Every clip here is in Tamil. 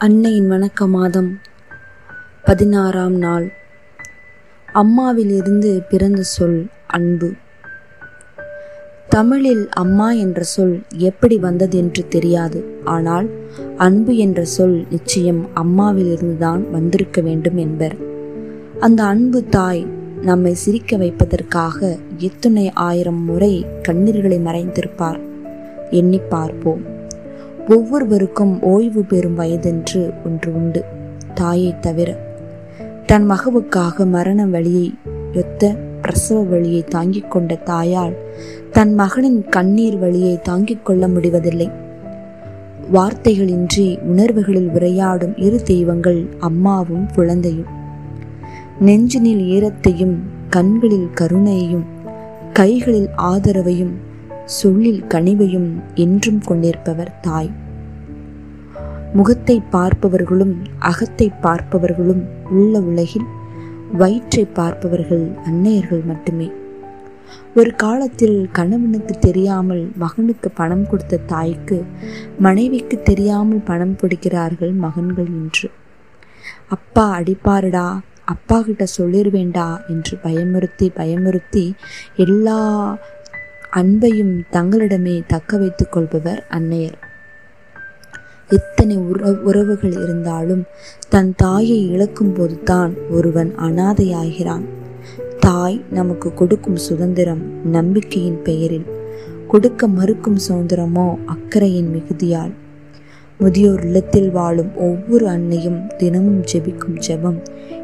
அன்னையின் வணக்க மாதம் பதினாறாம் நாள். அம்மாவிலிருந்து பிறந்த சொல் அன்பு. தமிழில் அம்மா என்ற சொல் எப்படி வந்தது என்று தெரியாது. ஆனால் அன்பு என்ற சொல் நிச்சயம் அம்மாவிலிருந்துதான் வந்திருக்க வேண்டும் என்பர். அந்த அன்பு தாய் நம்மை சிரிக்க வைப்பதற்காக எத்துணை ஆயிரம் முறை கண்ணீர்களை மறைந்திருப்பார். எண்ணி பார்ப்போம். ஒவ்வொருவருக்கும் ஓய்வு பெறும் வயதென்று ஒன்று உண்டு. தாயை தவிர தன் மகவுக்காக மரண வழியை யொத்த பிரசவ வழியை தாங்கிக் கொண்ட தாயால் தன் மகனின் கண்ணீர் வழியை தாங்கிக் கொள்ள முடிவதில்லை. வார்த்தைகளின்றி உணர்வுகளில் உரையாடும் இரு தெய்வங்கள் அம்மாவும் குழந்தையும். நெஞ்சினில் ஈரத்தையும் கண்களில் கருணையையும் கைகளில் ஆதரவையும் சொல்லில் கனிவையும் என்றும் கொண்டிருப்பவர் தாய். முகத்தை பார்ப்பவர்களும் அகத்தை பார்ப்பவர்களும் உள்ள உலகில் வயிற்றை பார்ப்பவர்கள் அன்னையர்கள் மட்டுமே. ஒரு காலத்தில் கணவனுக்கு தெரியாமல் மகனுக்கு பணம் கொடுத்த தாய்க்கு மனைவிக்கு தெரியாமல் பணம் கொடுக்கிறார்கள் மகன்கள் என்று. அப்பா அடிப்பாருடா அப்பா கிட்ட சொல்லிருவேண்டா என்று பயமுறுத்தி பயமுறுத்தி எல்லா அன்பையும் தங்களிடமே தக்க வைத்துக் கொள்பவர் அன்னையர். எத்தனை உற உறவுகள் இருந்தாலும் தன் தாயை இழக்கும் போதுதான் ஒருவன் அனாதையாகிறான். தாய் நமக்கு கொடுக்கும் சுதந்திரம் நம்பிக்கையின் பெயரில் கொடுக்க மறுக்கும் சுதந்திரமோ அக்கறையின் மிகுதியால். முதியோர் இல்லத்தில் வாழும் ஒவ்வொரு அன்னையும் தினமும் ஜெபிக்கும் ஜெபம்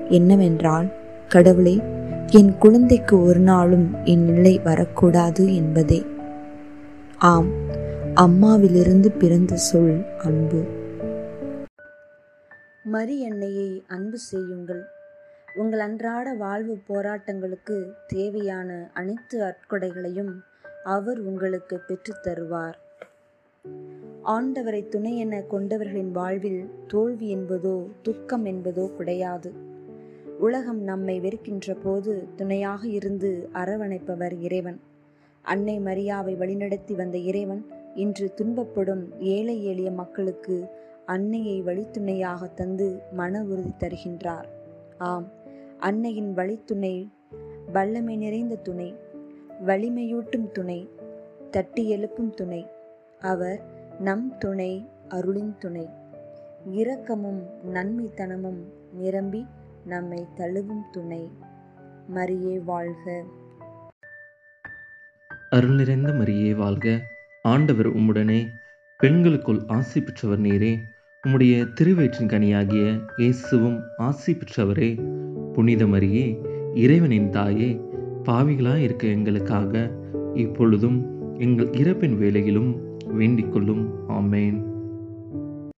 என்னவென்றால் கடவுளே என் குழந்தைக்கு ஒரு நாளும் என் நிலை வரக்கூடாது என்பதே. ஆம் அம்மாவிலிருந்து பிறந்த சொல் அன்பு. மரி எண்ணெயை அன்பு செய்யுங்கள். உங்கள் அன்றாட வாழ்வு போராட்டங்களுக்கு தேவையான அனைத்து அற்கொடைகளையும் அவர் உங்களுக்கு பெற்றுத் தருவார். ஆண்டவரை துணை என கொண்டவர்களின் வாழ்வில் தோல்வி என்பதோ துக்கம் என்பதோ கிடையாது. உலகம் நம்மை வெறுக்கின்ற போது துணையாக இருந்து அரவணைப்பவர் இறைவன். அன்னை மரியாவை வழிநடத்தி வந்த இறைவன் இன்று துன்பப்படும் ஏழை எளிய மக்களுக்கு அன்னையை வழித்துணையாக தந்து மன உறுதி தருகின்றார். ஆம் அன்னையின் வழித்துணை வல்லமை நிறைந்த துணை வலிமையூட்டும் துணை தட்டி எழுப்பும் துணை அவர் நம் துணை அருளின் துணை. இரக்கமும் நன்மைத்தனமும் நிரம்பி நம்மை தழுவும் துணை. மரியே வாழ்க. அருள் நிறைந்த மரியே வாழ்க. ஆண்டவர் உம்முடனே பெண்களுக்குள் ஆசி பெற்றவர் நீரே. உம்முடைய திருவயிற்றின் கனியாகிய இயேசுவும் ஆசி பெற்றவரே. புனித மரியே இறைவனின் தாயே பாவிகளாக இருக்க எங்களுக்காக இப்பொழுதும் எங்கள் இறப்பின் வேலையிலும் வேண்டிக் கொள்ளும். ஆமேன்.